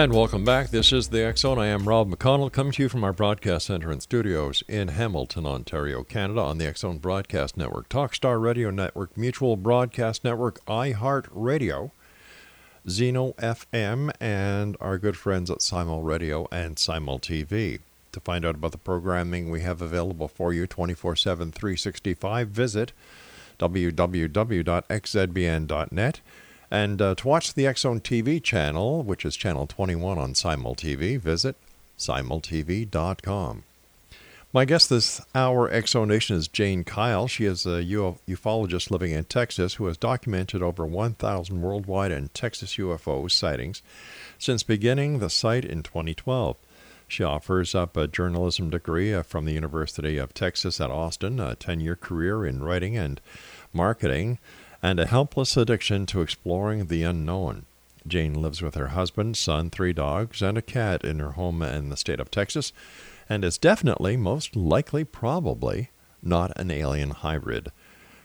And welcome back. This is the Zone. I am Rob McConnell, coming to you from our broadcast center and studios in Hamilton, Ontario, Canada, on the Zone Broadcast Network, Talkstar Radio Network, Mutual Broadcast Network, iHeart Radio, Zeno FM, and our good friends at Simul Radio and Simul TV. To find out about the programming we have available for you 24 7, 365, visit www.xzbn.net. And uh, to watch the Zone TV channel, which is channel 21 on Simul TV, visit simultv.com. My guest this hour, Exonation, is Jane Kyle. She is a ufologist living in Texas who has documented over 1,000 worldwide and Texas UFO sightings since beginning the site in 2012. She offers up a journalism degree uh, from the University of Texas at Austin, a 10 year career in writing and marketing and a helpless addiction to exploring the unknown. Jane lives with her husband, son, three dogs, and a cat in her home in the state of Texas, and is definitely, most likely, probably, not an alien hybrid.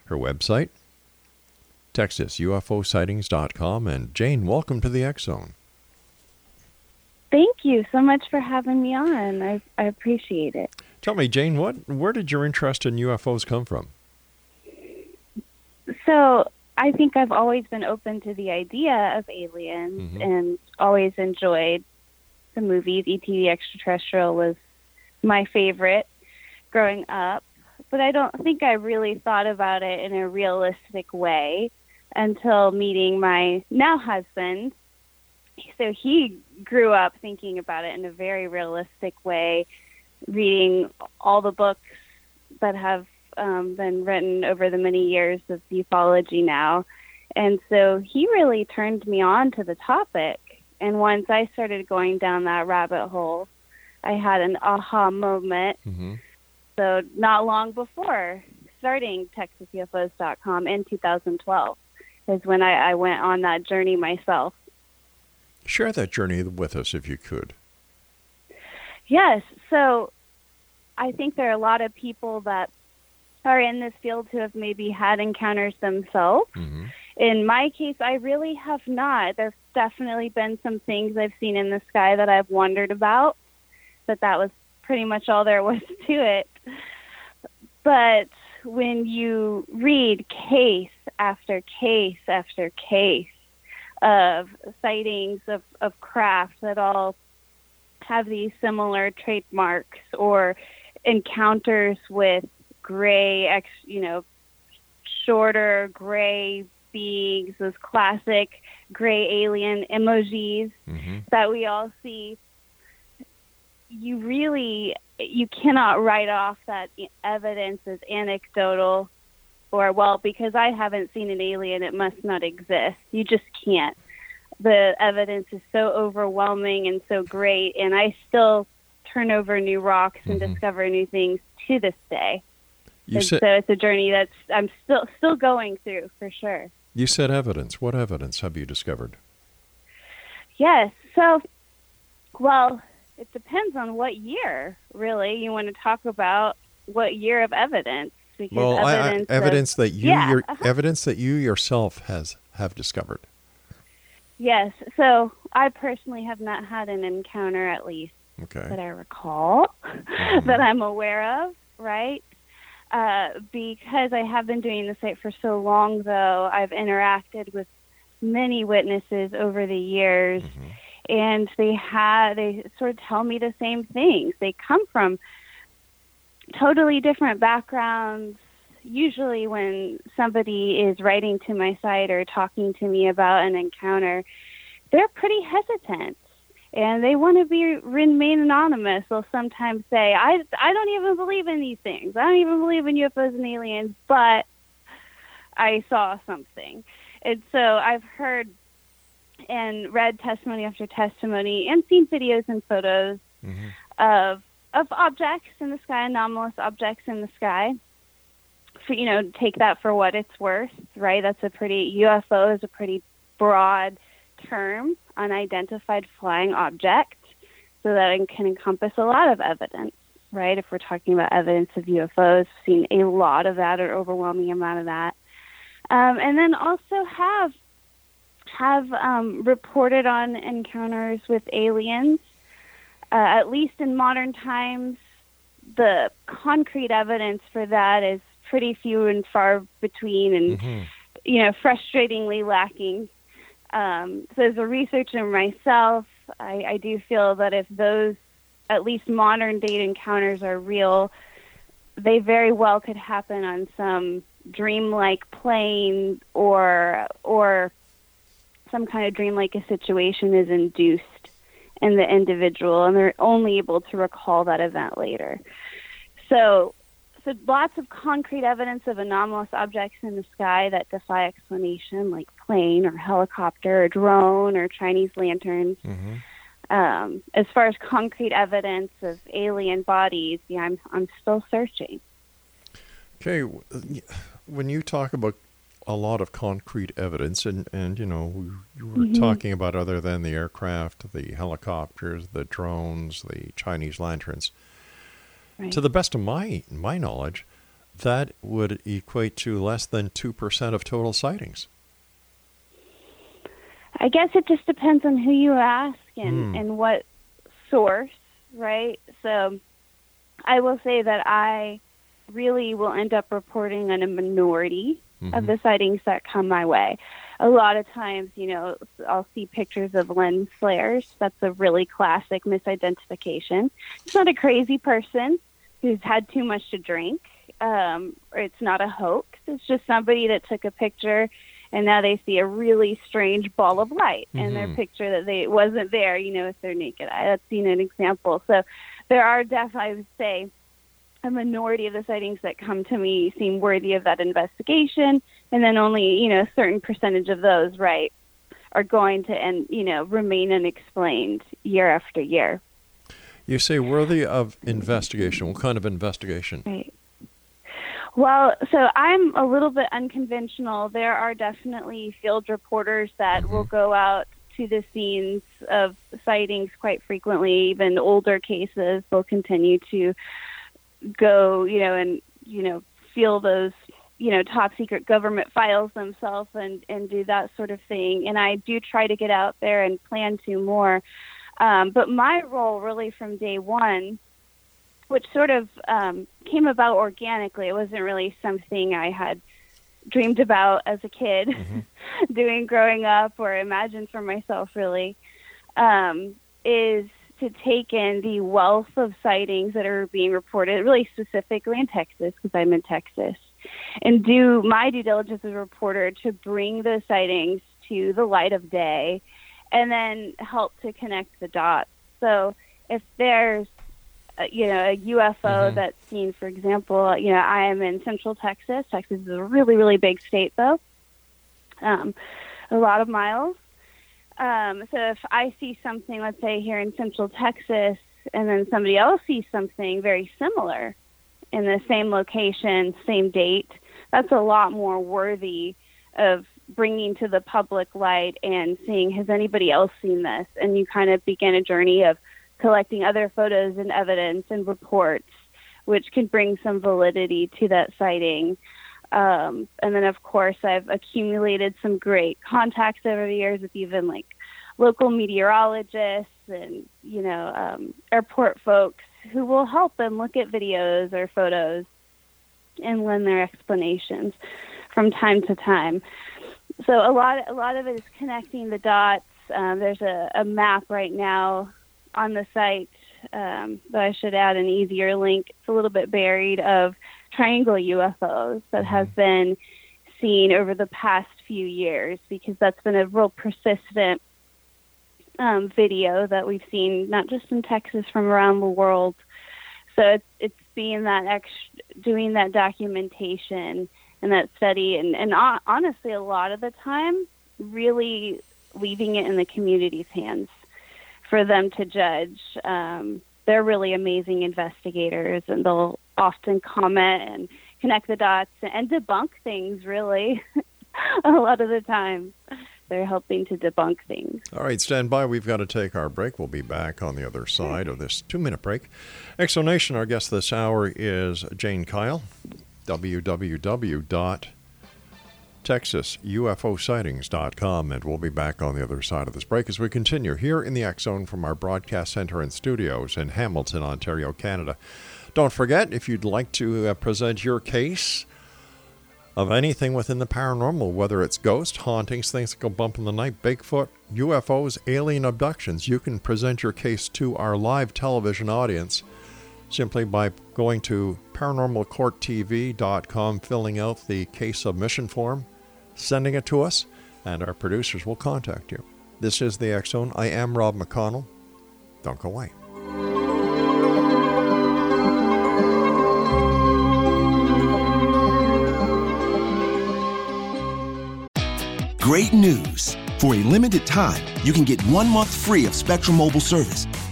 Her website, TexasUFOsightings.com. And Jane, welcome to the X Zone. Thank you so much for having me on. I, I appreciate it. Tell me, Jane, what where did your interest in UFOs come from? So I think I've always been open to the idea of aliens Mhm. and always enjoyed the movies. E.T. the Extraterrestrial was my favorite growing up, but I don't think I really thought about it in a realistic way until meeting my now husband. So he grew up thinking about it in a very realistic way, reading all the books that have um, been written over the many years of ufology now. And so he really turned me on to the topic. And once I started going down that rabbit hole, I had an aha moment. Mm-hmm. So not long before starting TexasUFOs.com in 2012 is when I, I went on that journey myself. Share that journey with us if you could. Yes. So I think there are a lot of people that are in this field who have maybe had encounters themselves. Mm-hmm. In my case, I really have not. There's definitely been some things I've seen in the sky that I've wondered about, but that was pretty much all there was to it. But when you read case after case after case of sightings of, of craft that all have these similar trademarks or encounters with gray, ex, you know, shorter gray beings, those classic gray alien emojis Mm-hmm. that we all see. You really, you cannot write off that evidence as anecdotal or well, because I haven't seen an alien, it must not exist. You just can't. The evidence is so overwhelming and so great, and I still turn over new rocks and Mhm. discover new things to this day. You and said so it's a journey that's I'm still still going through for sure. you said evidence. What evidence have you discovered? Yes. So, well, it depends on what year, really. You want to talk about what year of evidence? Because Well, I- I- evidence, of- that you Yeah, your, uh-huh. evidence that you yourself has have discovered. yes. So I personally have not had an encounter, at least Okay. that I recall, Mm-hmm. that I'm aware of. Right. Uh, because I have been doing the site for so long, though, I've interacted with many witnesses over the years, Mm-hmm. and they have they sort of tell me the same things. They come from totally different backgrounds. Usually, when somebody is writing to my site or talking to me about an encounter, they're pretty hesitant and they want to be remain anonymous. They'll sometimes say, "I I don't even believe in these things. I don't even believe in UFOs and aliens, but I saw something." And so I've heard and read testimony after testimony and seen videos and photos Mhm. of of objects in the sky, anomalous objects in the sky. For you know, take that for what it's worth, right? That's a pretty UFO is a pretty broad term, unidentified flying object, so that it can encompass a lot of evidence, right? If we're talking about evidence of UFOs, seen a lot of that, or overwhelming amount of that, um, and then also have have um, reported on encounters with aliens. Uh, at least in modern times, the concrete evidence for that is pretty few and far between, and Mhm. you know, frustratingly lacking. Um, so, as a researcher myself, I, I do feel that if those, at least modern date encounters, are real, they very well could happen on some dreamlike plane or or some kind of dreamlike situation is induced in the individual and they're only able to recall that event later. So so lots of concrete evidence of anomalous objects in the sky that defy explanation, like plane or helicopter or drone or Chinese lanterns. Mhm. Um, as far as concrete evidence of alien bodies, yeah, I'm I'm still searching. Okay, when you talk about a lot of concrete evidence, and, and you know, you were Mhm. talking about other than the aircraft, the helicopters, the drones, the Chinese lanterns. Right. To the best of my my knowledge, that would equate to less than two percent of total sightings. I guess it just depends on who you ask and, Hmm. and what source, right? So I will say that I really will end up reporting on a minority of Mhm. the sightings that come my way. A lot of times, you know, I'll see pictures of lens flares. That's a really classic misidentification. It's not a crazy person who's had too much to drink. Um, or it's not a hoax. It's just somebody that took a picture and now they see a really strange ball of light in their Mhm. picture that they wasn't there, you know, with their naked eye. That's seen an example. So there are definitely, I would say, a minority of the sightings that come to me seem worthy of that investigation, and then only you know a certain percentage of those, right, are going to and you know remain unexplained year after year. You say worthy of investigation. What kind of investigation? Right. Well, so I'm a little bit unconventional. There are definitely field reporters that will mm-hmm. go out to the scenes of sightings quite frequently, even older cases. They'll continue to go, you know, and, you know, feel those, you know, top secret government files themselves and, and do that sort of thing. And I do try to get out there and plan to more. Um, but my role really from day one which sort of um, came about organically. It wasn't really something I had dreamed about as a kid, doing growing up or imagined for myself, really, um, is to take in the wealth of sightings that are being reported, really specifically in Texas, because I'm in Texas, and do my due diligence as a reporter to bring those sightings to the light of day and then help to connect the dots. So if there's uh, you know, a UFO Mhm. that's seen, for example, you know, I am in Central Texas. Texas is a really, really big state, though. Um, a lot of miles. Um, so if I see something, let's say here in Central Texas, and then somebody else sees something very similar in the same location, same date, that's a lot more worthy of bringing to the public light and seeing has anybody else seen this? And you kind of begin a journey of collecting other photos and evidence and reports which can bring some validity to that sighting. Um, and then of course i've accumulated some great contacts over the years with even like local meteorologists and you know um, airport folks who will help and look at videos or photos and lend their explanations from time to time so a lot a lot of it is connecting the dots. Um, there's a, a map right now on the site um, that I should add an easier link. It's a little bit buried of triangle UFOs that has been seen over the past few years because that's been a real persistent um, video that we've seen not just in Texas from around the world. So it's it's being that ex- doing that documentation and that study and, and honestly a lot of the time really leaving it in the community's hands for them to judge um, they're really amazing investigators and they'll often comment and connect the dots and debunk things really a lot of the time they're helping to debunk things All right, stand by. We've got to take our break. We'll be back on the other side of this two minute break. Exonation, our guest this hour is Jane Kyle, www.texasufosighting's.com, and we'll be back on the other side of this break as we continue here in the X Zone from our broadcast center and studios in Hamilton, Ontario, Canada. Don't forget, if you'd like to uh, present your case, of anything within the paranormal, whether it's ghosts, hauntings, things that go bump in the night, Bigfoot, UFOs, alien abductions. You can present your case to our live television audience simply by going to paranormalcourttv.com, filling out the case submission form, sending it to us, and our producers will contact you. This is the Zone. I am Rob McConnell. Don't go away. Great news! For a limited time, you can get one month free of Spectrum Mobile service.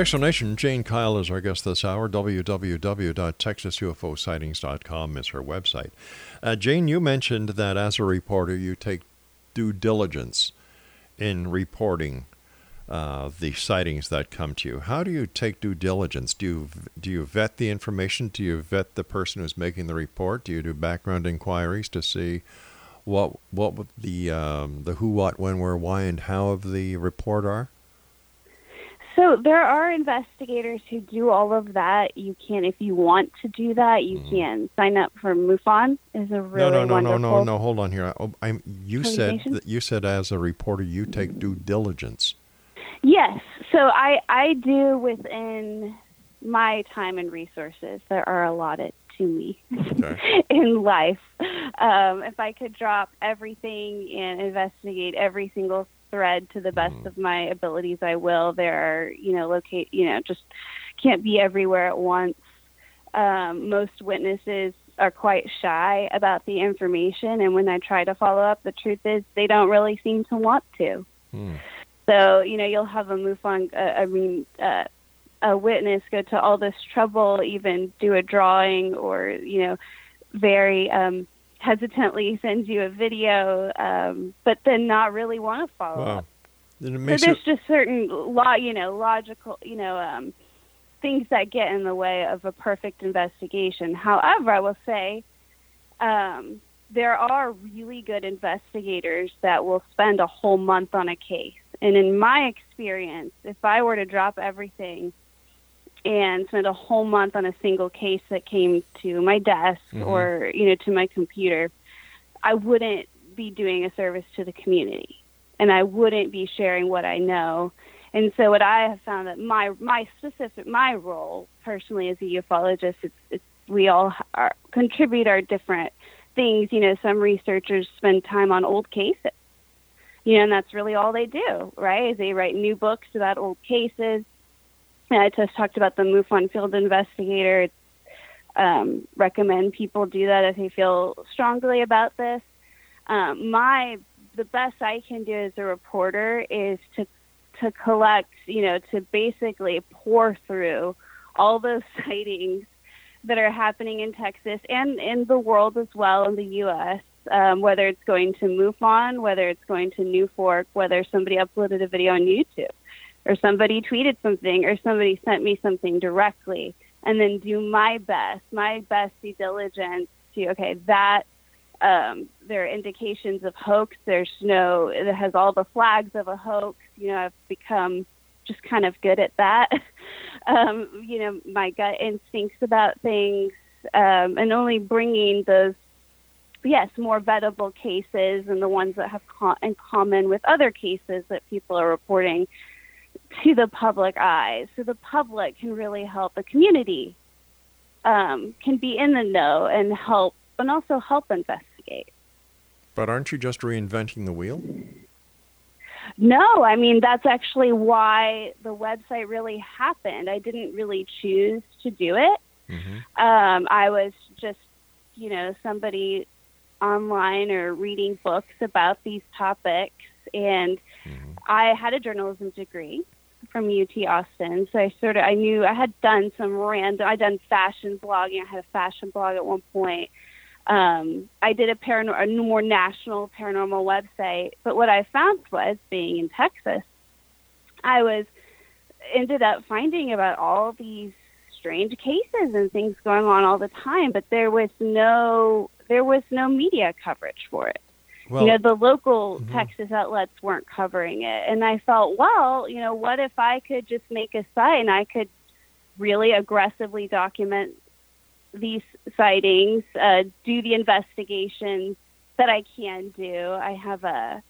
Explanation Jane Kyle is our guest this hour. www.texasufosighting's.com is her website. Uh, Jane, you mentioned that as a reporter, you take due diligence in reporting uh, the sightings that come to you. How do you take due diligence? Do you do you vet the information? Do you vet the person who's making the report? Do you do background inquiries to see what what the um, the who, what, when, where, why, and how of the report are? So there are investigators who do all of that. You can, if you want to do that, you can sign up for MUFON. is a really no, no, no, wonderful. no, no, no. Hold on here. I, I'm, you said that you said as a reporter you take due diligence. Yes. So I I do within my time and resources that are allotted to me Okay. in life. Um, if I could drop everything and investigate every single thread to the best of my abilities. I will. There are, you know, locate, you know, just can't be everywhere at once. Um, most witnesses are quite shy about the information, and when I try to follow up, the truth is they don't really seem to want to. Hmm. So, you know, you'll have a MUFON, uh, I mean, uh, a witness go to all this trouble, even do a drawing or, you know, very um, hesitantly send you a video, um, but then not really want to follow Wow. up. So there's it, just certain law, you know, logical, you know, um, things that get in the way of a perfect investigation. However, I will say um, there are really good investigators that will spend a whole month on a case. And in my experience, if I were to drop everything and spend a whole month on a single case that came to my desk mm-hmm. or you know to my computer, I wouldn't be doing a service to the community, and I wouldn't be sharing what I know. And so, what I have found that my my specific my role personally as a ufologist, it's, it's we all are, contribute our different things. You know, some researchers spend time on old cases. You know, and that's really all they do, right? They write new books about old cases. I just talked about the MUFON field investigator. Um, recommend people do that if they feel strongly about this. Um, my the best I can do as a reporter is to to collect, you know, to basically pour through all those sightings that are happening in Texas and in the world as well in the U.S. Um, whether it's going to MUFON, whether it's going to NUFORC, whether somebody uploaded a video on YouTube, or somebody tweeted something, or somebody sent me something directly, and then do my best, my best due diligence to okay that um, there are indications of hoax. There's no, it has all the flags of a hoax. You know, I've become just kind of good at that. um, you know, my gut instincts about things, um, and only bringing those, yes, more vettable cases and the ones that have co- in common with other cases that people are reporting to the public eye, so the public can really help the community um, can be in the know and help, and also help investigate. but aren't you just reinventing the wheel? No, I mean that's actually why the website really happened. I didn't really choose to do it. Um, I was just, you know, somebody online or reading books about these topics, and I had a journalism degree from UT Austin, so I sort of I knew I had done some random. I done fashion blogging. I had a fashion blog at one point. Um, I did a, paranor- a more national paranormal website, but what I found was being in Texas, I was ended up finding about all these strange cases and things going on all the time, but there was no there was no media coverage for it. Well, you know, the local Texas outlets weren't covering it, and I felt, well, you know, what if I could just make a site and I could really aggressively document these sightings, uh, do the investigations that I can do. I have a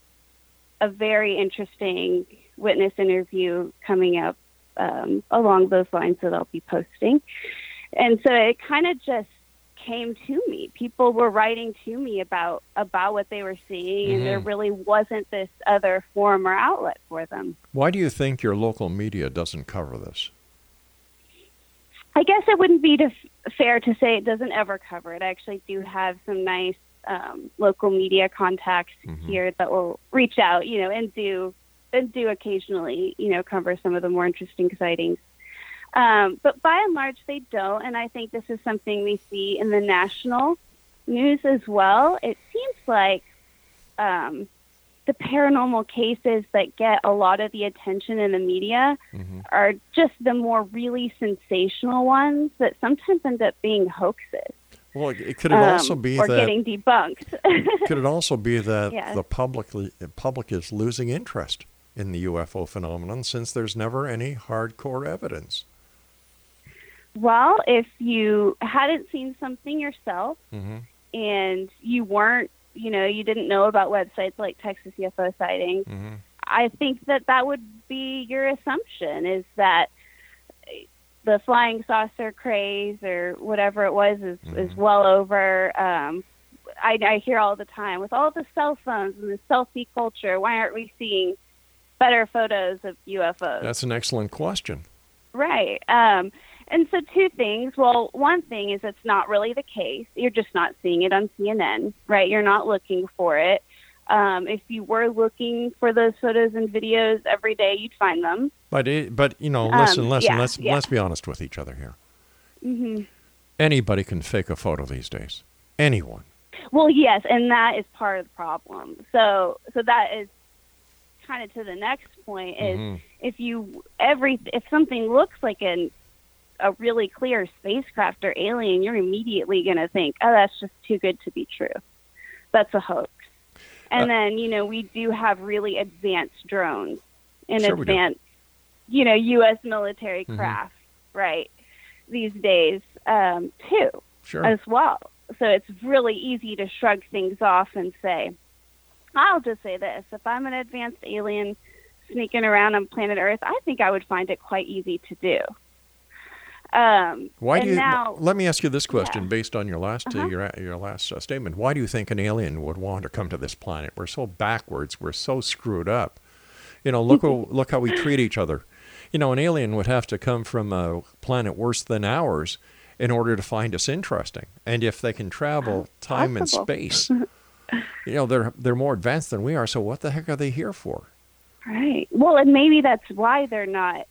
a very interesting witness interview coming up um, along those lines that I'll be posting, and so it kind of just came to me. People were writing to me about about what they were seeing, and there really wasn't this other forum or outlet for them. why do you think your local media doesn't cover this? I guess it wouldn't be to, fair to say it doesn't ever cover it. I actually do have some nice um, local media contacts here that will reach out, you know, and do and do occasionally, you know, cover some of the more interesting sightings. Um, but by and large, they don't, and I think this is something we see in the national news as well. It seems like um, the paranormal cases that get a lot of the attention in the media are just the more really sensational ones that sometimes end up being hoaxes. Well, it- could it um, also be or that getting debunked. could it also be that Yeah. the publicly public is losing interest in the UFO phenomenon since there's never any hardcore evidence? Well, if you hadn't seen something yourself Mm-hmm. and you weren't, you know, you didn't know about websites like Texas UFO sightings, Mm-hmm. I think that that would be your assumption is that the flying saucer craze or whatever it was is, is well over. Um, I, I hear all the time with all the cell phones and the selfie culture. Why aren't we seeing better photos of UFOs? That's an excellent question. Right. Um, and so, two things. Well, one thing is it's not really the case. You're just not seeing it on CNN, right? You're not looking for it. Um, if you were looking for those photos and videos every day, you'd find them. But it, but you know, Um, listen, listen, yeah, let's yeah. let's be honest with each other here. Mm-hmm. Anybody can fake a photo these days. Anyone. Well, yes, and that is part of the problem. So, so that is kind of to the next point is Mhm. if you every if something looks like an a really clear spacecraft or alien, you're immediately going to think, "Oh, that's just too good to be true. That's a hoax." And Uh, then, you know, we do have really advanced drones and Sure advanced, you know, U.S. military Mhm. craft, right? These days, um, too Sure. as well. So it's really easy to shrug things off and say, I'll just say this if I'm an advanced alien sneaking around on planet Earth, I think I would find it quite easy to do. Um, Why do you? now, let me ask you this question, Yeah. based on your last uh, Uh-huh. your your last uh, statement. Why do you think an alien would want to come to this planet? We're so backwards. We're so screwed up. You know, look how, look how we treat each other. You know, an alien would have to come from a planet worse than ours in order to find us interesting. And if they can travel time and space, you know, they're they're more advanced than we are. So what the heck are they here for? right. Well, and maybe that's why they're not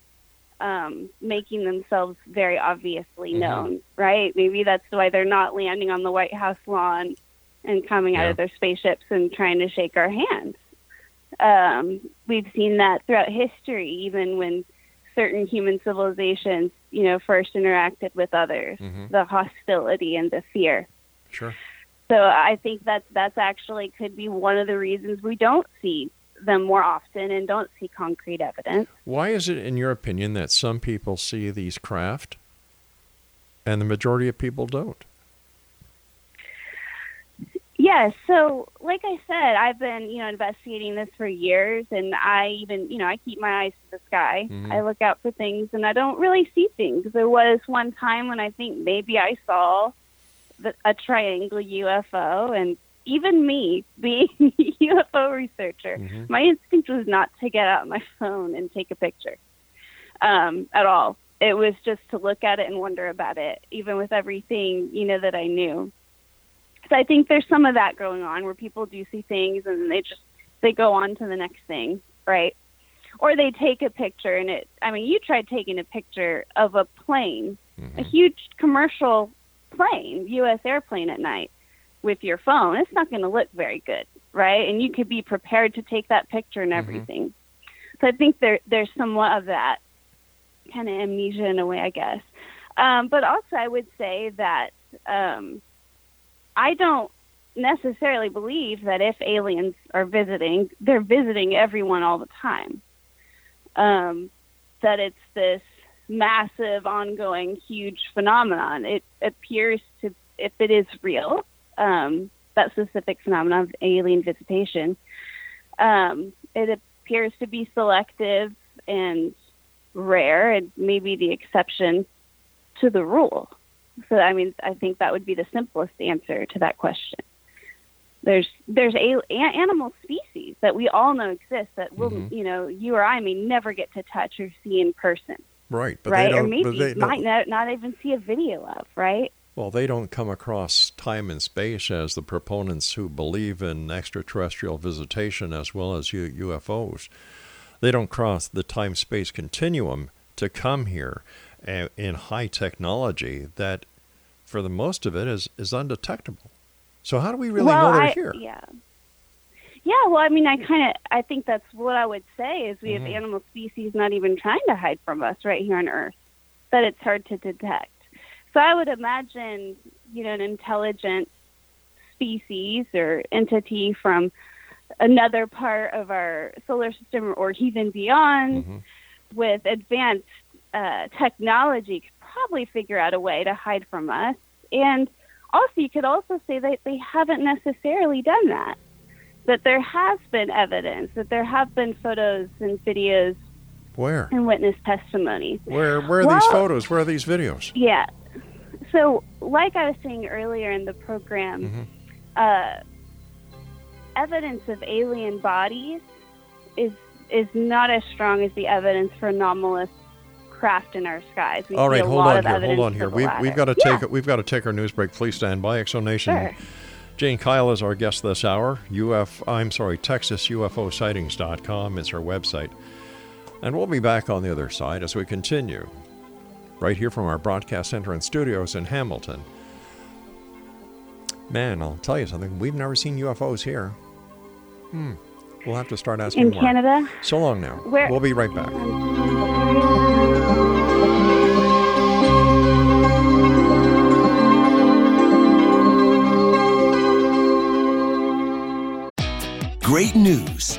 um, making themselves very obviously Mhm. known, right? Maybe that's why they're not landing on the White House lawn and coming out of their spaceships and trying to shake our hands. Um, we've seen that throughout history, even when certain human civilizations, you know, first interacted with others, Mhm. the hostility and the fear. Sure. So I think that that's actually could be one of the reasons we don't see them more often and don't see concrete evidence. Why is it, in your opinion, that some people see these craft and the majority of people don't? Yes. So, like I said, I've been, you know, investigating this for years, and I even, you know, I keep my eyes to the sky. Mhm. I look out for things, and I don't really see things. There was one time when I think maybe I saw the, a triangle UFO, and even me, being a UFO researcher, Mhm. my instinct was not to get out my phone and take a picture um, at all. It was just to look at it and wonder about it, even with everything, you know, that I knew. So I think there's some of that going on where people do see things and they just they go on to the next thing, right? Or they take a picture and it I mean, you tried taking a picture of a plane, a huge commercial plane, US airplane at night with your phone. It's not going to look very good, right? And you could be prepared to take that picture and everything. So I think there there's somewhat of that kind of amnesia in a way, I guess. Um, but also, I would say that um, I don't necessarily believe that if aliens are visiting, they're visiting everyone all the time. Um, that it's this massive, ongoing, huge phenomenon. It appears to, if it is real, um, that specific phenomenon of alien visitation, um, it appears to be selective and rare, and maybe the exception to the rule. So, I mean, I think that would be the simplest answer to that question. There's there's a, a, animal species that we all know exist that will Mhm. you know you or I may never get to touch or see in person, Right, but right? they Or maybe might not, not even see a video of, right? Well, they don't come across time and space as the proponents who believe in extraterrestrial visitation as well as U- UFOs. They don't cross the time space continuum to come here in high technology that, for the most of it, is is undetectable. So how do we really well, know they're I, here? Yeah. Yeah, well, I mean, I kind of, I think that's what I would say is we Mhm. have animal species not even trying to hide from us right here on Earth, that it's hard to detect. So I would imagine, you know, an intelligent species or entity from another part of our solar system or even beyond Mhm. with advanced uh, technology could probably figure out a way to hide from us. And also, you could also say that they haven't necessarily done that. That there has been evidence, that there have been photos and videos Where? and witness testimony. Where? Where are these photos? Where are these videos? Yeah. So, like I was saying earlier in the program, Mhm. uh, evidence of alien bodies is is not as strong as the evidence for anomalous craft in our skies. We All right, hold on here. Hold on here. We've, latter. we've got to Yeah. take we've got to take our news break. Please stand by. Exonation. Sure. Jane Kyle is our guest this hour. UF I'm sorry, TexasUFOsightings.com is her website. And we'll be back on the other side as we continue. Right here from our broadcast center and studios in Hamilton. Man, I'll tell you something. We've never seen UFOs here. Hmm. We'll have to start asking In more. Canada, So long now. Where- We'll be right back. Great news!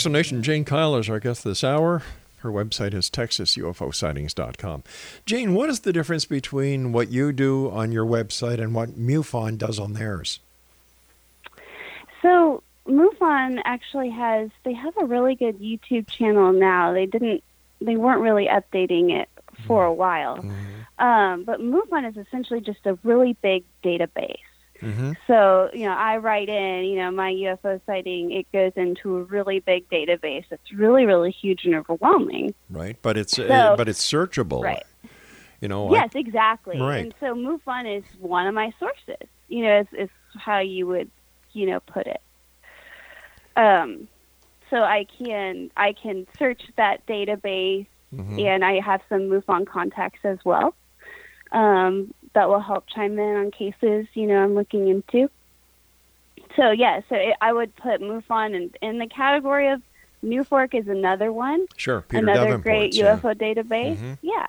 Explanation Jane Kyle is our guest this hour. Her website is texasufosighting's.com. Jane, what is the difference between what you do on your website and what MUFON does on theirs? So MUFON actually has they have a really good YouTube channel now. They didn't they weren't really updating it for a while. Um, but MUFON is essentially just a really big database. Mm-hmm. So, you know, I write in, you know, my UFO sighting, it goes into a really big database. It's really, really huge and overwhelming. Right, but it's uh, but it's searchable. Right. You know. I- Yes, exactly. Right. And so MUFON is one of my sources. You know, is, is how you would, you know, put it. Um, so I can I can search that database, Mhm. and I have some MUFON contacts as well. Um, that will help chime in on cases you know I'm looking into. So yeah, so it, I would put MUFON in, in the category of NUFORC is another one, Sure, Peter another great yeah. UFO database. Mhm. Yeah.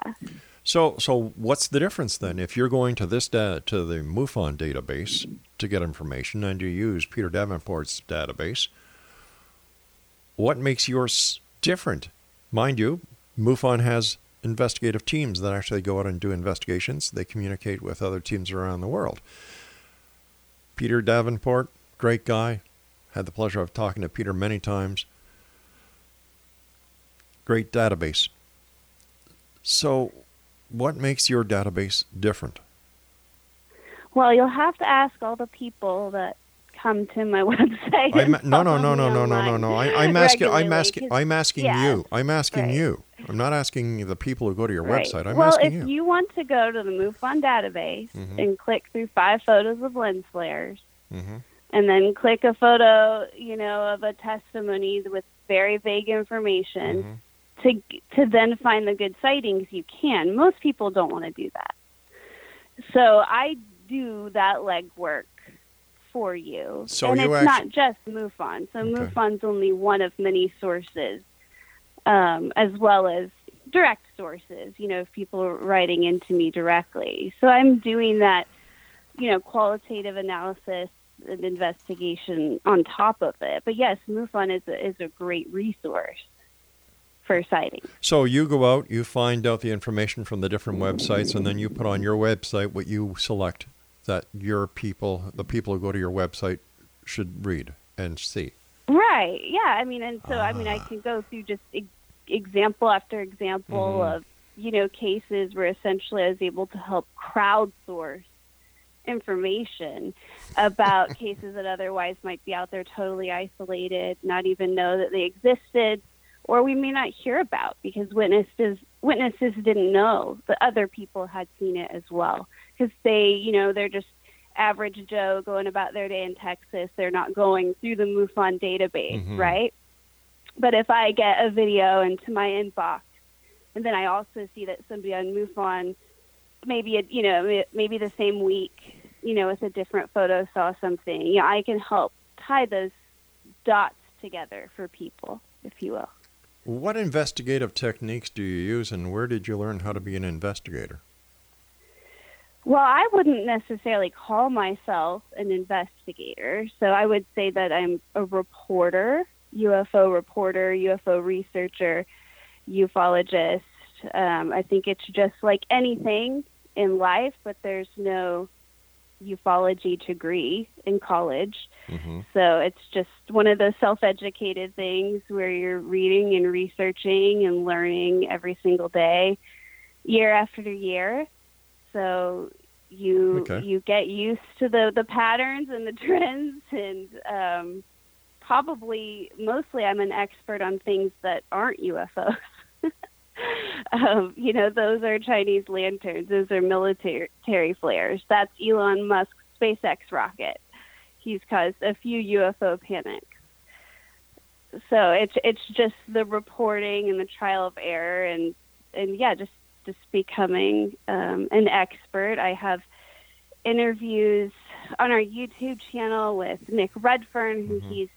So, so what's the difference then? If you're going to this da- to the MUFON database to get information, and you use Peter Davenport's database, what makes yours different? Mind you, MUFON has investigative teams that actually go out and do investigations. They communicate with other teams around the world. Peter Davenport, great guy. Had the pleasure of talking to Peter many times. Great database. So, what makes your database different? Well, you'll have to ask all the people that come to my website. I'm, no, no, follow no, no, no, no, no, no. I, I'm asking. I'm asking. I'm asking yeah, you. I'm asking right. you. I'm not asking the people who go to your right. website. I'm well, asking if you. you. want to go to the MUFON database Mhm. and click through five photos of lens flares, hmm and then click a photo, you know, of a testimony with very vague information, Mhm. to to then find the good sightings, you can. Most people don't want to do that. So I do that legwork for you. So and you it's actu- not just MUFON. So Okay. MUFON's only one of many sources, um, as well as direct sources, you know, people writing into me directly. So I'm doing that, you know, qualitative analysis and investigation on top of it. But yes, MUFON is a, is a great resource for sightings. So you go out, you find out the information from the different websites, and then you put on your website what you select that your people, the people who go to your website, should read and see. Right. Yeah. I mean, and so I mean, I Ah. can go through just e- example after example Mhm. of you know cases where essentially I was able to help crowdsource information about cases that otherwise might be out there totally isolated, not even know that they existed, or we may not hear about because witnesses witnesses didn't know that other people had seen it as well because they, you know, they're just average Joe going about their day in Texas. They're not going through the MUFON database, Mhm. right? But if I get a video into my inbox, and then I also see that somebody on MUFON, maybe it, you know, maybe the same week you know, with a different photo saw something, you know, I can help tie those dots together for people, if you will. What investigative techniques do you use, and where did you learn how to be an investigator? Well, I wouldn't necessarily call myself an investigator. So I would say that I'm a reporter, UFO reporter, UFO researcher, ufologist. Um, I think it's just like anything in life, but there's no ufology degree in college. Mm-hmm. So it's just one of those self educated things where you're reading and researching and learning every single day, year after year. So you Okay. you get used to the, the patterns and the trends and um, probably mostly I'm an expert on things that aren't UFOs. um, you know, those are Chinese lanterns. Those are military flares. That's Elon Musk's SpaceX rocket. He's caused a few UFO panics. So it's it's just the reporting and the trial of error and and yeah, just just becoming um, an expert. I have interviews on our YouTube channel with Nick Redfern, who he's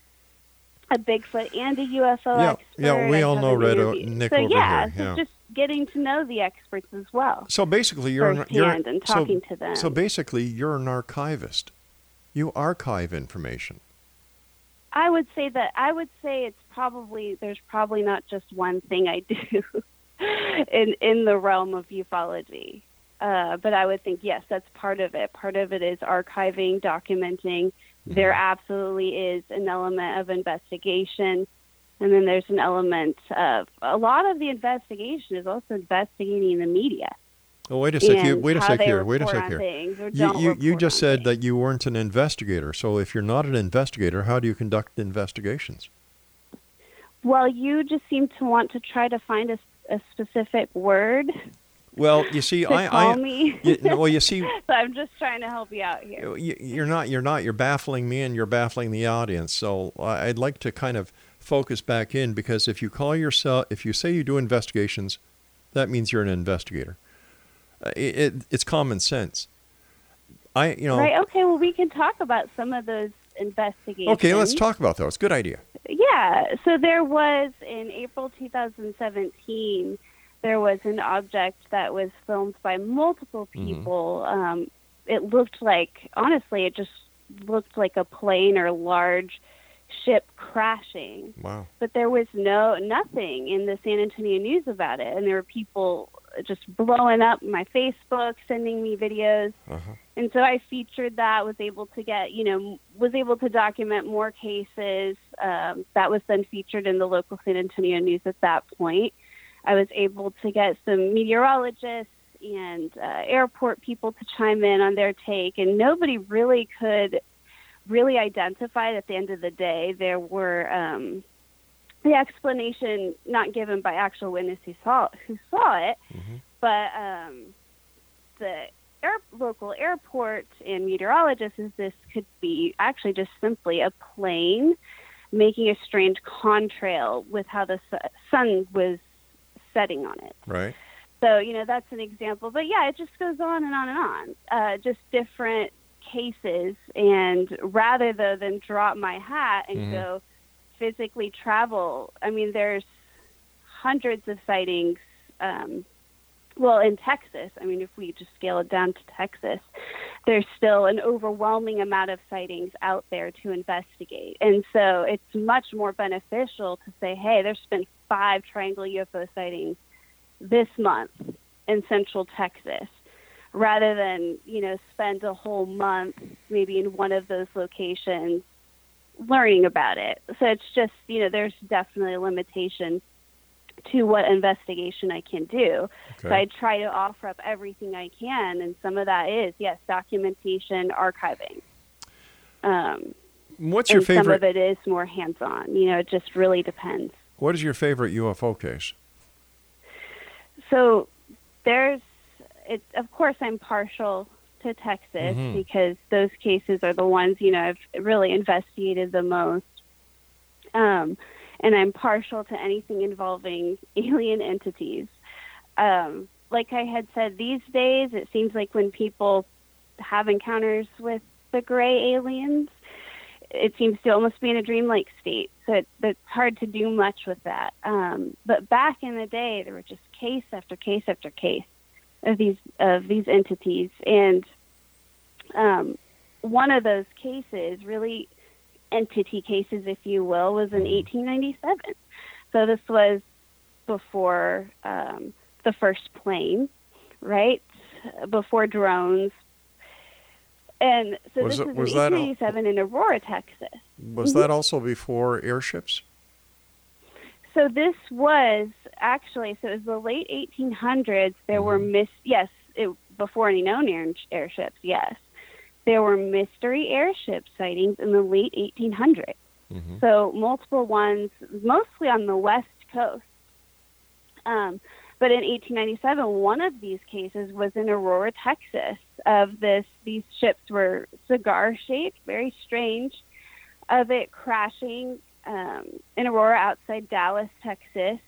a Bigfoot and a UFO Mm-hmm. Yeah, expert. yeah, we I all know Red- interview. Nick so over yeah, here, so yeah. just getting to know the experts as well. So basically, you're an, you're and so- talking to them. So basically, you're an archivist. You archive information. I would say that I would say it's probably there's probably not just one thing I do in in the realm of ufology. Uh, but I would think yes, that's part of it. Part of it is archiving, documenting. There absolutely is an element of investigation, and then there's an element of a lot of the investigation is also investigating the media. Oh, wait a sec. You, wait a sec here. Wait a sec here. You, you, you just said things. that you weren't an investigator. So if you're not an investigator, how do you conduct investigations? Well, you just seem to want to try to find a, a specific word Well, you see, I, call I, me. you, well, you see, so I'm just trying to help you out here. you- you're not, you're not, you're baffling me and you're baffling the audience. So I'd like to kind of focus back in because if you call yourself, if you say you do investigations, that means you're an investigator. Uh, It, it, it's common sense. I, you know, Right. Okay. Well, we can talk about some of those investigations. okay, let's talk about those. Good idea. Yeah. So there was in April 2017, there was an object that was filmed by multiple Mm-hmm. people. Um, it looked like, honestly, it just looked like a plane or large ship crashing. Wow. but there was no nothing in the San Antonio News about it, and there were people just blowing up my Facebook, sending me videos, Uh-huh. and so I featured that. Was able to get you know was able to document more cases. Um, that was then featured in the local San Antonio News at that point. I was able to get some meteorologists and uh, airport people to chime in on their take, and nobody really could really identify at the end of the day. There were um, the explanation not given by actual witness who saw who saw it, but um, the air, local airport and meteorologists is this could be actually just simply a plane making a strange contrail with how the sun was setting on it. Right. So, you know, that's an example. But yeah, it just goes on and on and on. Uh, just different cases. And rather though than drop my hat and Mhm. go physically travel, I mean, there's hundreds of sightings. Um, well, in Texas, I mean, if we just scale it down to Texas, there's still an overwhelming amount of sightings out there to investigate. And so it's much more beneficial to say, hey, there's been five triangle UFO sightings this month in central Texas rather than, you know, spend a whole month maybe in one of those locations learning about it. So it's just, you know, there's definitely a limitation to what investigation I can do. So I try to offer up everything I can, and some of that is, yes, documentation, archiving. Um, What's your and some of it is more hands-on. You know, it just really depends. What is your favorite UFO case? So there's, it's of course I'm partial to Texas Mhm. because those cases are the ones you know I've really investigated the most. Um, and I'm partial to anything involving alien entities. Um, like I had said, these days it seems like when people have encounters with the gray aliens. It seems to almost be in a dreamlike state, so it, it's hard to do much with that. Um, but back in the day, there were just case after case after case of these of these entities, and um, one of those cases, really entity cases, if you will, was in 1897. So this was before um, the first plane, right? Before drones. And so Was this it- was, was in that al- in Aurora, Texas. Was that also before airships? So this was actually so it was the late 1800s. There were Mm-hmm. mis yes it, before any known air, airships. Yes, there were mystery airship sightings in the late 1800s. Mhm. So multiple ones, mostly on the west coast. Um, but in 1897, one of these cases was in Aurora, Texas. Of this, these ships were cigar shaped, very strange. Of it crashing um, in Aurora outside Dallas, Texas,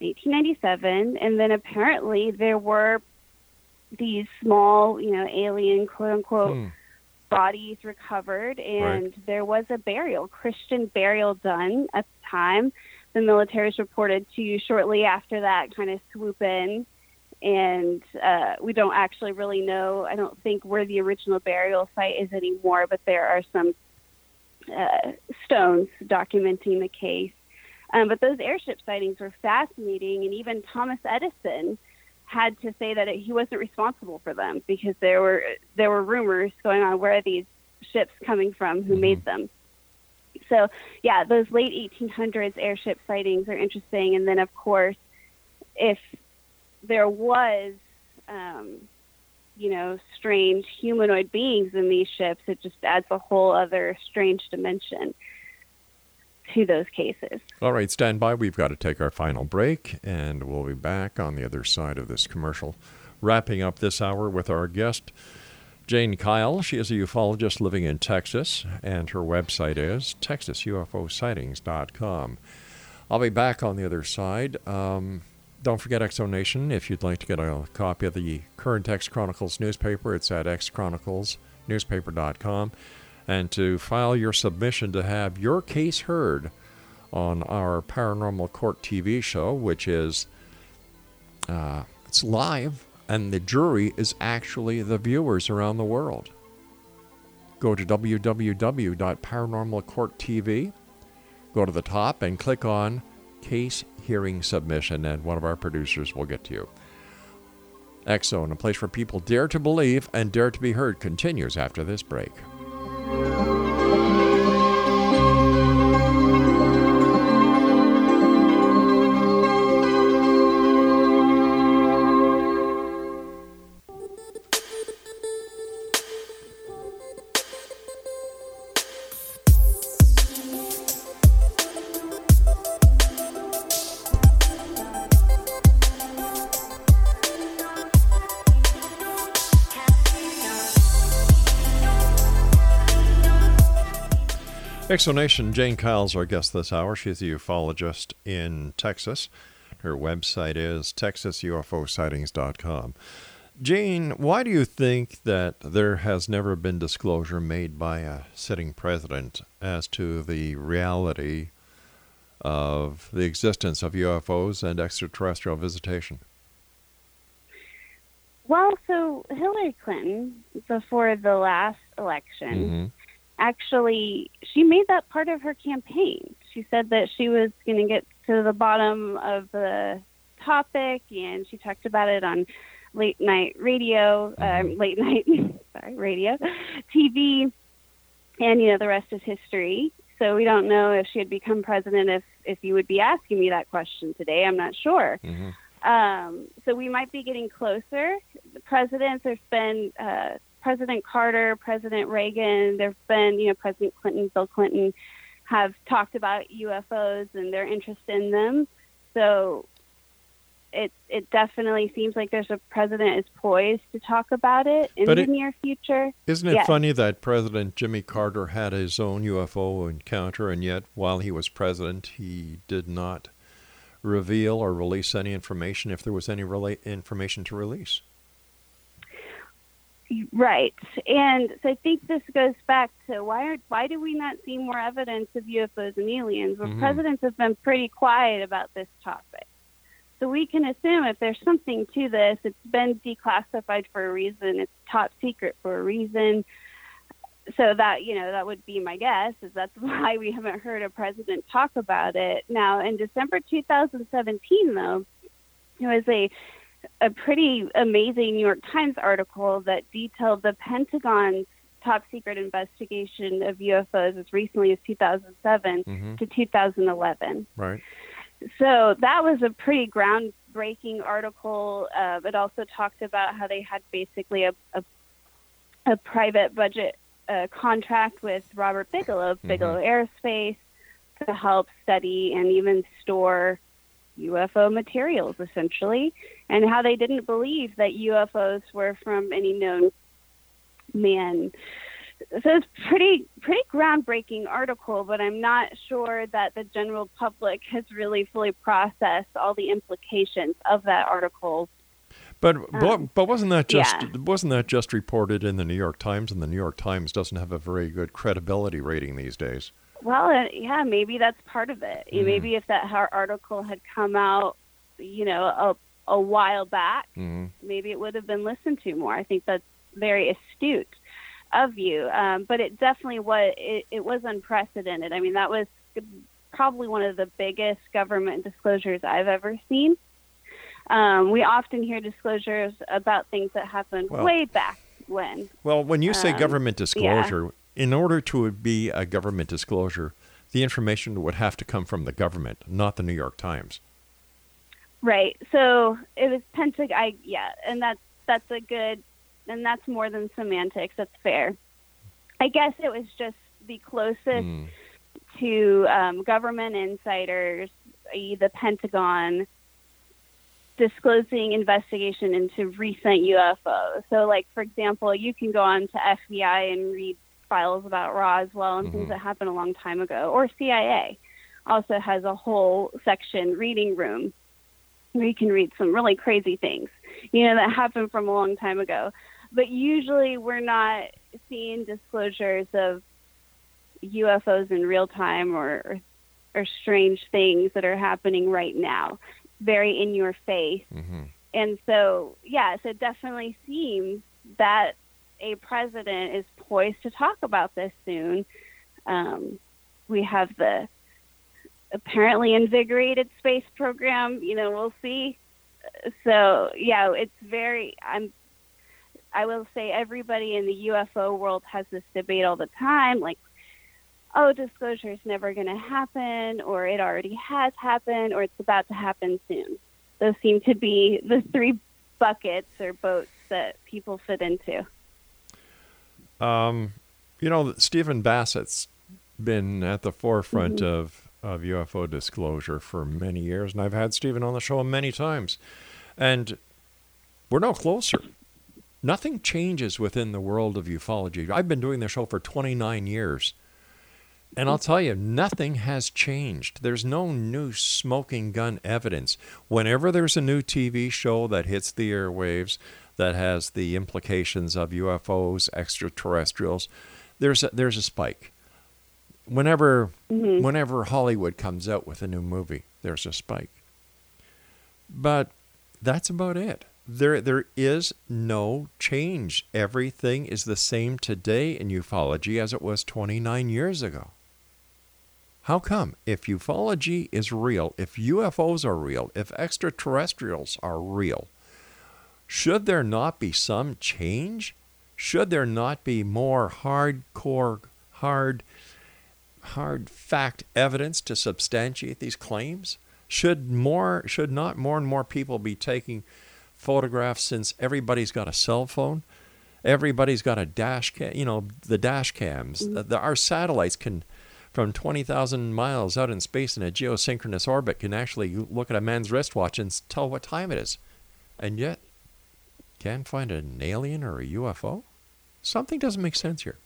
1897, and then apparently there were these small, you know, alien quote unquote Hmm. Bodies recovered, and there was a burial, Christian burial done at the time. The military is reported to shortly after that kind of swoop in, and uh, we don't actually really know. I don't think where the original burial site is anymore, but there are some uh, stones documenting the case. Um, but those airship sightings were fascinating, and even Thomas Edison had to say that it, he wasn't responsible for them because there were there were rumors going on where are these ships coming from, who made them. So yeah, those late 1800s airship sightings are interesting, and then of course, if there was, um, you know, strange humanoid beings in these ships, it just adds a whole other strange dimension to those cases. All right, stand by. We've got to take our final break, and we'll be back on the other side of this commercial. Wrapping up this hour with our guest, Jane Kyle. She is a ufologist living in Texas, and her website is texasufosightings.com. I'll be back on the other side. Um, don't forget X Zone Nation. If you'd like to get a copy of the current X Chronicles newspaper, it's at xchroniclesnewspaper.com. And to file your submission to have your case heard on our Paranormal Court TV show, which is uh, it's live, and the jury is actually the viewers around the world. Go to www.paranormalcourttv, go to the top, and click on Case Hearing Submission, and one of our producers will get to you. X Zone, a place where people dare to believe and dare to be heard, continues after this break. Thank you. X Zone Nation, Jane Kyle's our guest this hour. She's a ufologist in Texas. Her website is texasufosightings.com. Jane, why do you think that there has never been disclosure made by a sitting president as to the reality of the existence of UFOs and extraterrestrial visitation? Well, so Hillary Clinton, before the last election, Mhm. Actually she made that part of her campaign. She said that she was going to get to the bottom of the topic, and she talked about it on late night radio, um, late night, sorry, radio, TV, and you know the rest is history. So we don't know if she had become president. If if you would be asking me that question today, I'm not sure. Mhm. Um, so we might be getting closer. The presidents, there's been uh, President Carter, President Reagan, there's been, you know, President Clinton, Bill Clinton have talked about UFOs and their interest in them. So it it definitely seems like there's a president is poised to talk about it in But the it- near future. Isn't it Yes. funny that President Jimmy Carter had his own UFO encounter, and yet while he was president, he did not reveal or release any information if there was any rela- information to release? Right, and so I think this goes back to why are, why do we not see more evidence of UFOs and aliens? Well, Mhm. presidents have been pretty quiet about this topic, so we can assume if there's something to this, it's been declassified for a reason. It's top secret for a reason. So that you know that would be my guess is that's why we haven't heard a president talk about it. Now in December 2017, though, it was a a pretty amazing New York Times article that detailed the Pentagon's top secret investigation of UFOs as recently as 2007 Mhm. to 2011. Right. So that was a pretty groundbreaking article. Uh, it also talked about how they had basically a, a, a private budget uh, contract with Robert Bigelow, Bigelow Aerospace, to help study and even store UFO materials, essentially, and how they didn't believe that UFOs were from any known man. So it's pretty pretty groundbreaking article, but I'm not sure that the general public has really fully processed all the implications of that article. But but, Um, but wasn't that just yeah. wasn't that just reported in the New York Times? And the New York Times doesn't have a very good credibility rating these days. Well, uh, yeah, maybe that's part of it. Mm. Maybe if that article had come out, you know, a a while back, Mhm. maybe it would have been listened to more. I think that's very astute of you. Um, but it definitely was. It, it was unprecedented. I mean, that was probably one of the biggest government disclosures I've ever seen. Um, we often hear disclosures about things that happened Well- way back when. Well, when you say Um, government disclosure, in order to be a government disclosure, the information would have to come from the government, not the New York Times. Right. So it was Pentagon. I yeah, and that's that's a good, and that's more than semantics. That's fair. I guess it was just the closest Mm. to um, government insiders, i.e., the Pentagon, disclosing investigation into recent UFOs. So, like for example, you can go on to FBI and read files about Roswell and things Mhm. that happened a long time ago, or CIA also has a whole section reading room where you can read some really crazy things, you know, that happened from a long time ago. But usually we're not seeing disclosures of UFOs in real time or, or, or strange things that are happening right now, very in your face. hmm And so, yes, it definitely seems that a president is poised to talk about this soon. Um, we have the apparently invigorated space program. You know, we'll see. So, yeah, it's very. I'm. I will say everybody in the UFO world has this debate all the time, like, oh, disclosure is never going to happen, or it already has happened, or it's about to happen soon those seem to be the three buckets or boats that people fit into. Um, you know, Stephen Bassett's been at the forefront Mm-hmm. of, of UFO disclosure for many years, and I've had Stephen on the show many times. And we're no closer. Nothing changes within the world of ufology. I've been doing the show for 29 years. And I'll tell you, nothing has changed. There's no new smoking gun evidence. Whenever there's a new TV show that hits the airwaves that has the implications of UFOs, extraterrestrials, there's a, there's a spike. Whenever mm-hmm. whenever Hollywood comes out with a new movie, there's a spike. But that's about it. There there is no change. Everything is the same today in ufology as it was 29 years ago. How come? If ufology is real, if UFOs are real, if extraterrestrials are real, should there not be some change? Should there not be more hardcore, hard, hard fact evidence to substantiate these claims? Should more, should not more and more people be taking photographs since everybody's got a cell phone? Everybody's got a dash cam, you know, the dash cams. Mm. The, the- our satellites can, from 20,000 miles out in space in a geosynchronous orbit, can actually look at a man's wristwatch and tell what time it is. And yet, can't find an alien or a UFO? Something doesn't make sense here.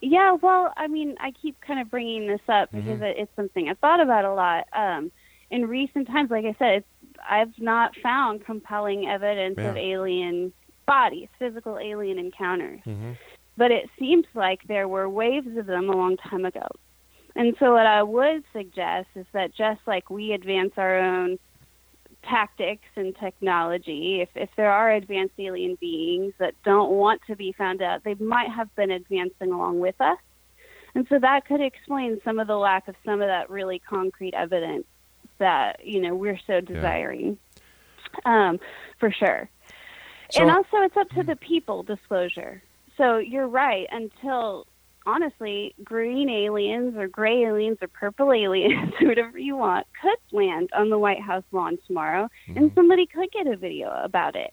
Yeah, well, I mean, I keep kind of bringing this up because it, it's something I've thought about a lot. Um, in recent times, like I said, it's, I've not found compelling evidence of alien bodies, physical alien encounters. Mm-hmm. But it seems like there were waves of them a long time ago. And so, what I would suggest is that just like we advance our own tactics and technology, if, if there are advanced alien beings that don't want to be found out, they might have been advancing along with us. And so that could explain some of the lack of some of that really concrete evidence that, you know, we're so desiring. Um, for sure. So- and also it's up to the people disclosure. So you're right, until honestly, green aliens or gray aliens or purple aliens, whatever you want, could land on the White House lawn tomorrow, and somebody could get a video about it.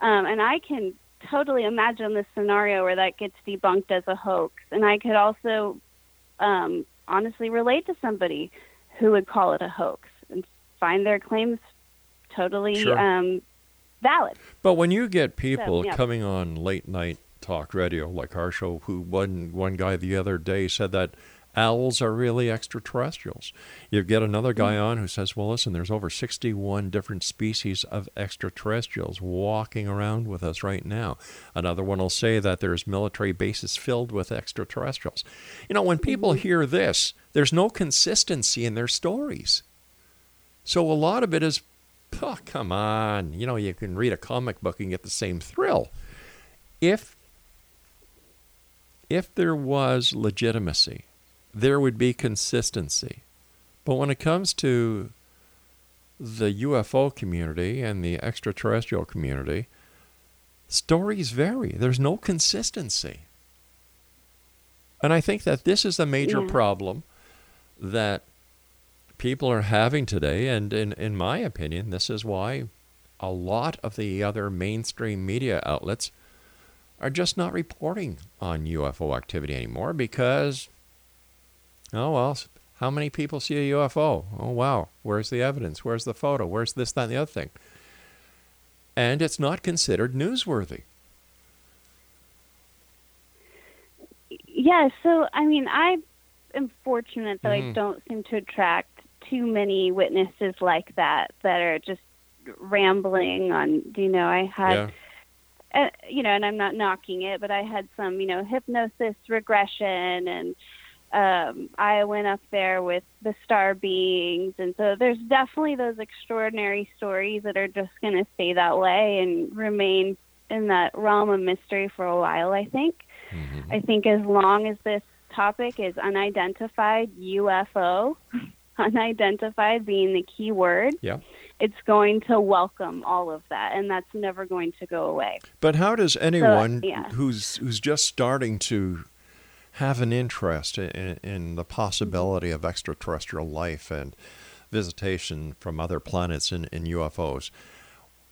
Um, and I can totally imagine the scenario where that gets debunked as a hoax. And I could also um, honestly relate to somebody who would call it a hoax and find their claims totally Sure. um, valid. But when you get people yeah. coming on late night talk radio like our show, who one one guy the other day said that owls are really extraterrestrials. You get another guy Mm. on who says, "Well, listen, there's over 61 different species of extraterrestrials walking around with us right now." Another one will say that there's military bases filled with extraterrestrials. You know, when people Mm-hmm. hear this, there's no consistency in their stories. So a lot of it is, oh, come on. You know, you can read a comic book and get the same thrill. If if there was legitimacy, there would be consistency. But when it comes to the UFO community and the extraterrestrial community, stories vary. There's no consistency. And I think that this is the major Yeah. problem that people are having today. And in, in my opinion, this is why a lot of the other mainstream media outlets are just not reporting on UFO activity anymore because, oh, well, how many people see a UFO? Oh, wow. Where's the evidence? Where's the photo? Where's this, that, and the other thing? And it's not considered newsworthy. Yeah, so I mean, I am fortunate that Mhm. I don't seem to attract too many witnesses like that that are just rambling on. You know, I had, uh, you know, and I'm not knocking it, but I had some, you know, hypnosis regression, and um, I went up there with the star beings, and so there's definitely those extraordinary stories that are just going to stay that way and remain in that realm of mystery for a while. I think. Mm-hmm. I think as long as this topic is unidentified UFO, unidentified being the key word, Yeah. It's going to welcome all of that, and that's never going to go away. But how does anyone yeah. who's who's just starting to have an interest in, in the possibility of extraterrestrial life and visitation from other planets in, in UFOs,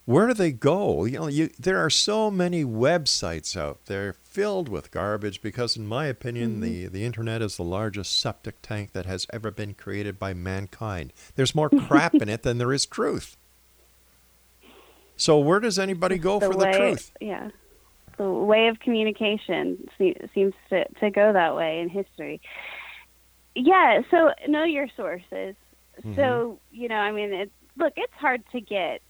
where do they go? You know, you, there are so many websites out there filled with garbage because, in my opinion, the, the internet is the largest septic tank that has ever been created by mankind. There's more crap in it than there is truth. So, where does anybody go for way, the truth? Yeah. The way of communication se- seems to, to go that way in history. Yeah, so know your sources. Mm-hmm. So, you know, I mean, it, look, it's hard to get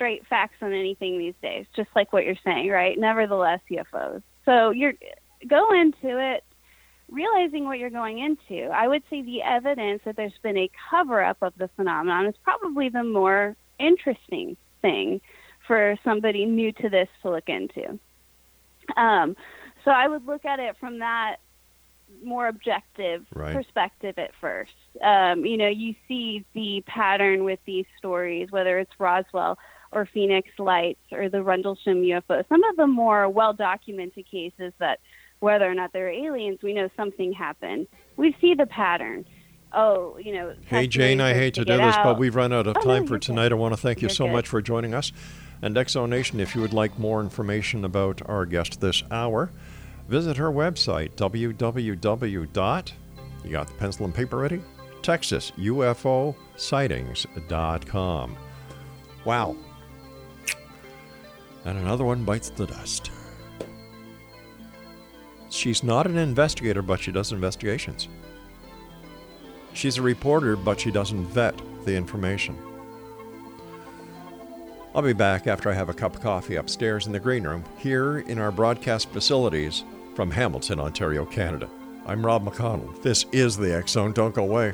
straight facts on anything these days, just like what you're saying, right? Nevertheless, UFOs. So you're go into it realizing what you're going into. I would say the evidence that there's been a cover up of the phenomenon is probably the more interesting thing for somebody new to this to look into. Um, so I would look at it from that more objective Right. perspective at first. Um, you know, you see the pattern with these stories, whether it's Roswell or Phoenix Lights or the Rendlesham UFO. Some of the more well documented cases that whether or not they're aliens, we know something happened. We see the pattern. Oh, you know. Hey, Jane, I hate to do get this, but we've run out of Oh, no, time for tonight. good. I want to thank you You're so good. much for joining us. And X Zone Nation, if you would like more information about our guest this hour, visit her website, www. You got the pencil and paper ready? TexasUFOsightings.com. Wow. And another one bites the dust. She's not an investigator, but she does investigations. She's a reporter, but she doesn't vet the information. I'll be back after I have a cup of coffee upstairs in the green room here in our broadcast facilities from Hamilton, Ontario, Canada. I'm Rob McConnell. This is the Zone. Don't go away.